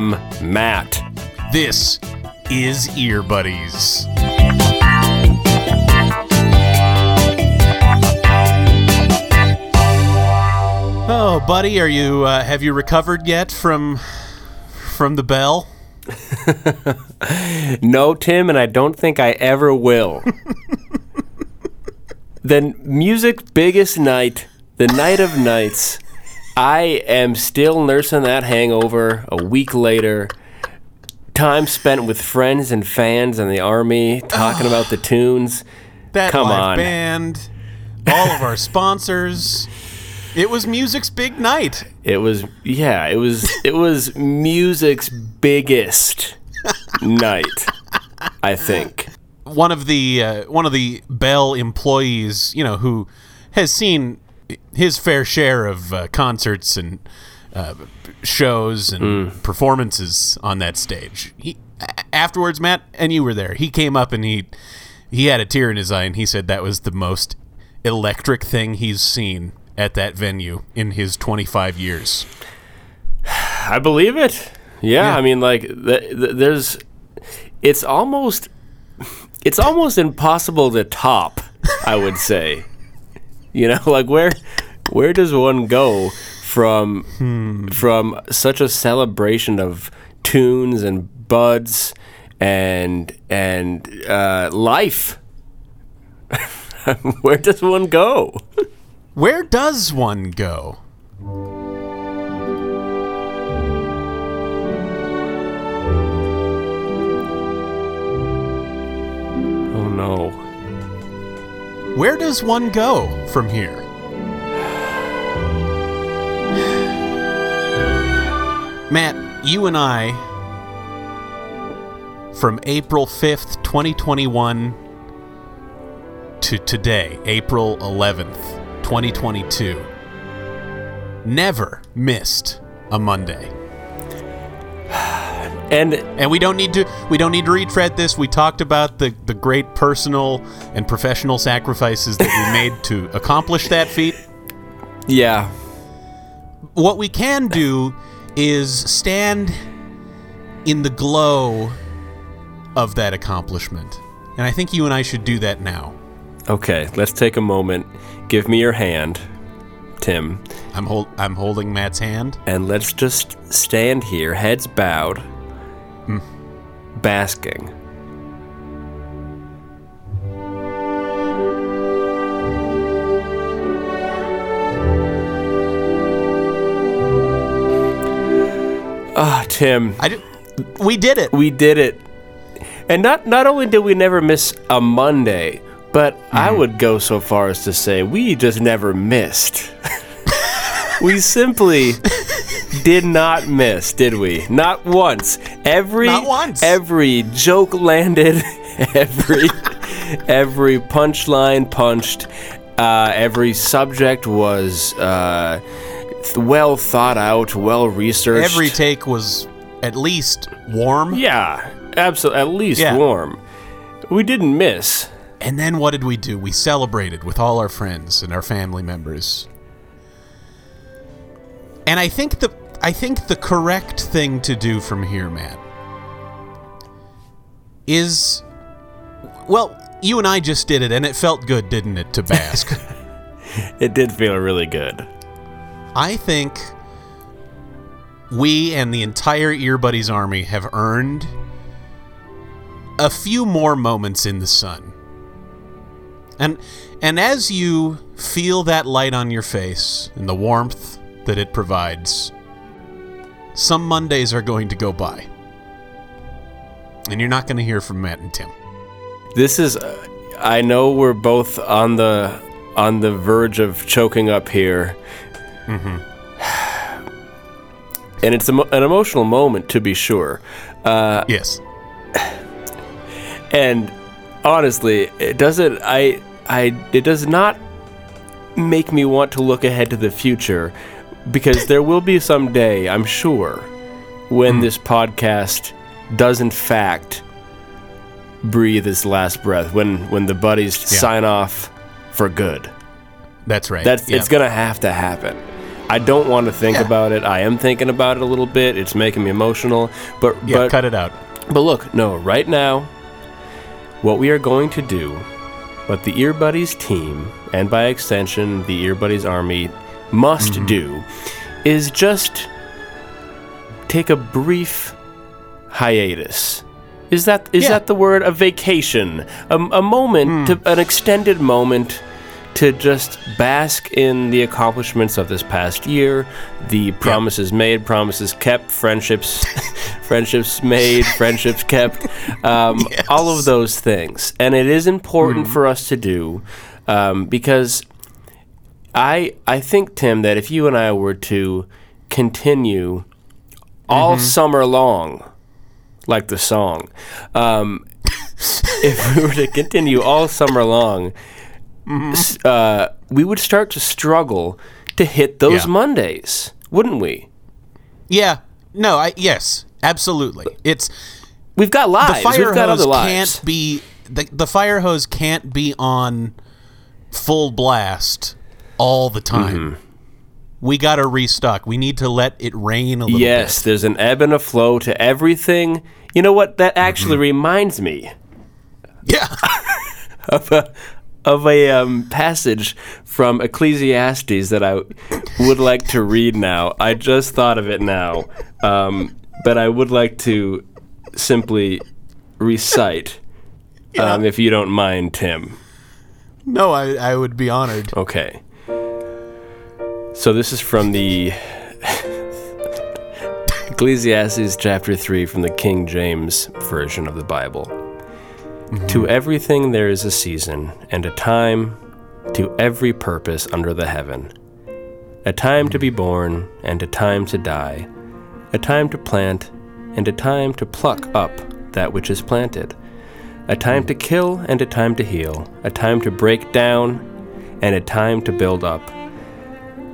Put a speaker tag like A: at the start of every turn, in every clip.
A: Am Tim.
B: I am Matt.
A: This is Ear Buddies. Oh, buddy, are you uh, have you recovered yet from from the bell?
B: No, Tim, and I don't think I ever will. the music's biggest night, the night of nights, I am still nursing that hangover a week later. Time spent with friends and fans and the army, talking about the tunes.
A: That
B: Come
A: live
B: on.
A: band, all of our sponsors. It was music's big night.
B: It was yeah, it was it was music's biggest night, I think.
A: one of the uh, one of the Bell employees, you know, who has seen his fair share of uh, concerts and uh, shows and performances on that stage. He afterwards, Matt, and you were there. He came up and he he had a tear in his eye, and he said that was the most electric thing he's seen at that venue in his 25 years.
B: I believe it. Yeah,
A: Yeah.
B: I mean, like, th- th- there's, it's almost, it's almost impossible to top. I would say, you know, like where, where does one go from, from such a celebration of tunes and buds and and uh, life? where does one go?
A: Where does one go?
B: Oh no.
A: Where does one go from here? Matt, you and I, from April 5th, 2021 to today, April 11th, 2022, never missed a Monday.
B: And
A: And we don't need to we don't need to retread this. We talked about the, the great personal and professional sacrifices that we made to accomplish that feat.
B: yeah,
A: What we can do is stand in the glow of that accomplishment. And I think you and I should do that now.
B: Okay, let's take a moment. Give me your hand, Tim,
A: I'm hold I'm holding Matt's hand.
B: and let's just stand here, heads bowed, basking. Ah, Tim,
A: I did, we did it.
B: we did it. And not not only did we never miss a Monday, but I would go so far as to say we just never missed. we simply did not miss, did we? Not once. Every
A: Not once.
B: every joke landed, every every punchline punched, uh, every subject was uh, th- well thought out, well researched.
A: Every take was at least warm.
B: Yeah, absolutely. At least
A: Yeah.
B: warm. We didn't miss.
A: And then what did we do? We celebrated with all our friends and our family members. And I think the I think the correct thing to do from here, man, is well, you and I just did it and it felt good, didn't it, to bask.
B: It did feel really good.
A: I think we and the entire Ear Buddies army have earned a few more moments in the sun. And and as you feel that light on your face and the warmth that it provides, some Mondays are going to go by. And you're not going to hear from Matt and Tim.
B: This is. Uh, I know we're both on the on the verge of choking up here. Mm-hmm. And it's a, an emotional moment, to be sure.
A: Yes.
B: And honestly, it doesn't. I. I. It does not make me want to look ahead to the future, because there will be some day, I'm sure, when hmm. this podcast does in fact breathe its last breath. When when the buddies sign off for good.
A: That's right.
B: That's it's gonna have to happen. I don't want to think
A: Yeah.
B: about it. I am thinking about it a little bit. It's making me emotional. But
A: Yeah,
B: but
A: cut it out.
B: but look, no, right now, what we are going to do, what the Ear Buddies team, and by extension, the Ear Buddies Army, must do, is just take a brief hiatus. Is that is
A: Yeah.
B: that the word? A vacation, a, a moment, to, an extended moment to just bask in the accomplishments of this past year, the promises made, promises kept, friendships, friendships made, friendships kept, um, all of those things. And it is important for us to do um, because I I think Tim that if you and I were to continue all summer long, like the song, um, if we were to continue all summer long, s- uh, we would start to struggle to hit those
A: Yeah.
B: Mondays, wouldn't we?
A: Yeah. No, I yes, absolutely. It's
B: We've got lives.
A: the fire
B: We've got
A: hose
B: other lives.
A: can't be the, the fire hose can't be on full blast all the time.
B: Mm-hmm.
A: We got to restock. We need to let it rain a little
B: Yes, there's an ebb and a flow to everything. You know what? That actually
A: Mm-hmm.
B: reminds me.
A: Yeah.
B: of a, of a um, passage from Ecclesiastes that I would like to read now. I just thought of it now, um, but I would like to simply recite, um, if you don't mind, Tim.
A: no, I, I would be honored.
B: Okay. So this is from the Ecclesiastes chapter 3 from the King James version of the Bible. To mm-hmm. everything there is a season and a time to every purpose under the heaven. A time to be mm-hmm. born and a time to die. A time to plant and a time to pluck up that which is planted. A time to mm-hmm. kill and a time to heal. A time to break down and a time to build up.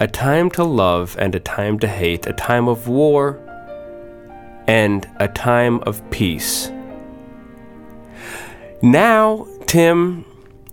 B: a time to love and a time to hate, a time of war and a time of peace. Now, Tim,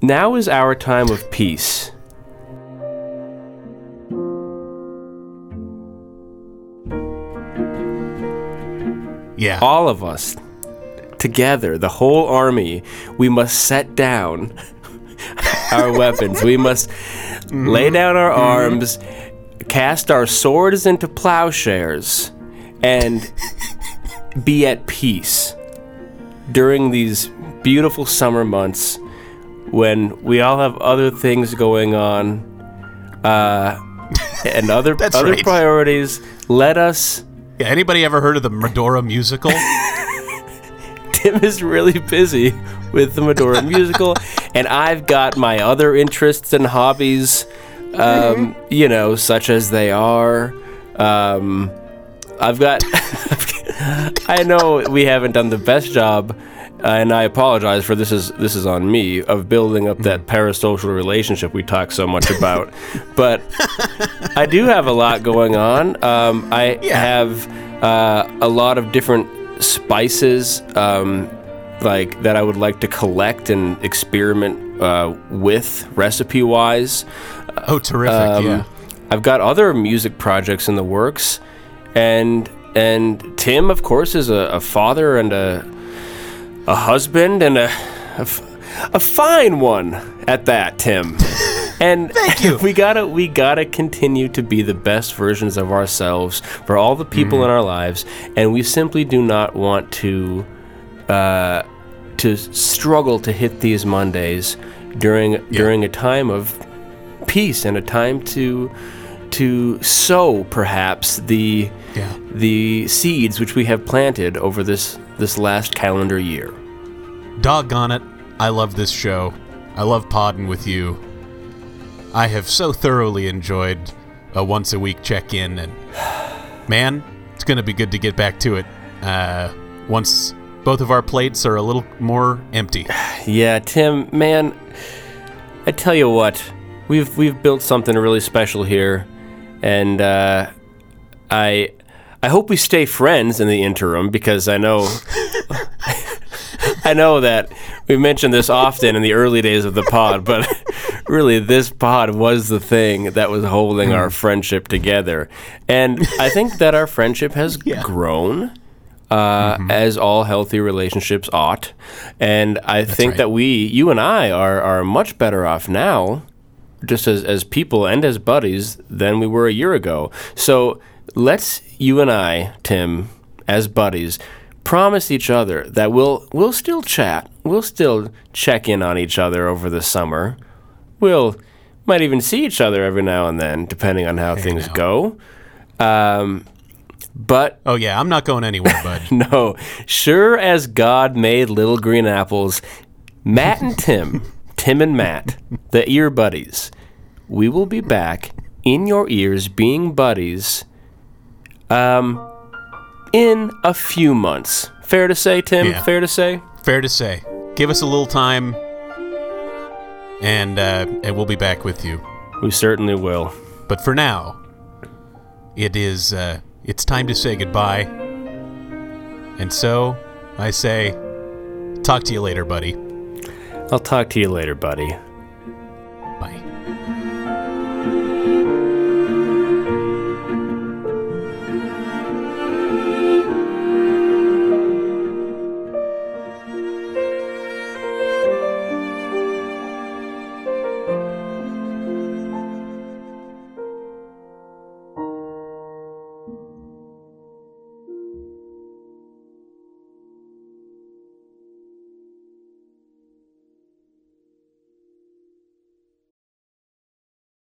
B: now is our time of peace.
A: Yeah.
B: All of us together, the whole army, we must set down our weapons. We must lay down our arms, cast our swords into plowshares, and be at peace during these beautiful summer months when we all have other things going on uh, and other other
A: right.
B: priorities. Let us
A: yeah. Anybody ever heard of the Medora musical?
B: Tim is really busy with the Medora musical, and I've got my other interests and hobbies, um, you know, such as they are. Um, I've got. I know we haven't done the best job, and I apologize for this. Is this is on me of building up that parasocial relationship we talk so much about, but I do have a lot going on. Um, I
A: Yeah.
B: have uh, a lot of different spices, um, like that I would like to collect and experiment uh, with recipe wise.
A: Oh, terrific.
B: Um,
A: yeah.
B: I've got other music projects in the works, and and Tim, of course, is a, a father and a a husband and a a, f- a fine one at that, Tim. And
A: Thank you.
B: we gotta we gotta continue to be the best versions of ourselves for all the people
A: Mm-hmm.
B: in our lives, and we simply do not want to uh, to struggle to hit these Mondays during during a time of peace and a time to to sow perhaps the
A: Yeah.
B: the seeds which we have planted over this this last calendar year.
A: Doggone it. I love this show. I love podding with you. I have so thoroughly enjoyed a once a week check in, and man, it's gonna be good to get back to it. Uh, once both of our plates are a little more empty.
B: Yeah, Tim, man, I tell you what, we've we've built something really special here, and uh, I I hope we stay friends in the interim because I know I know that we mentioned this often in the early days of the pod, but really this pod was the thing that was holding our friendship together, and I think that our friendship has grown uh, as all healthy relationships ought. And I think
A: right.
B: that we, you and I, are, are much better off now, just as, as people and as buddies, than we were a year ago. So let's, you and I, Tim, as buddies, promise each other that we'll, we'll still chat. We'll still check in on each other over the summer. We'll might even see each other every now and then, depending on how things
A: now.
B: go. Um, but
A: Oh yeah, I'm not going anywhere, bud.
B: no, sure as God made little green apples, Matt and Tim, Tim and Matt, the ear buddies, we will be back in your ears being buddies um in a few months. Fair to say, Tim?
A: Yeah.
B: Fair to say?
A: Fair to say. Give us a little time, and uh, and we'll be back with you.
B: We certainly will.
A: But for now, it is uh, it's time to say goodbye. And so I say, talk to you later, buddy.
B: I'll talk to you later, buddy.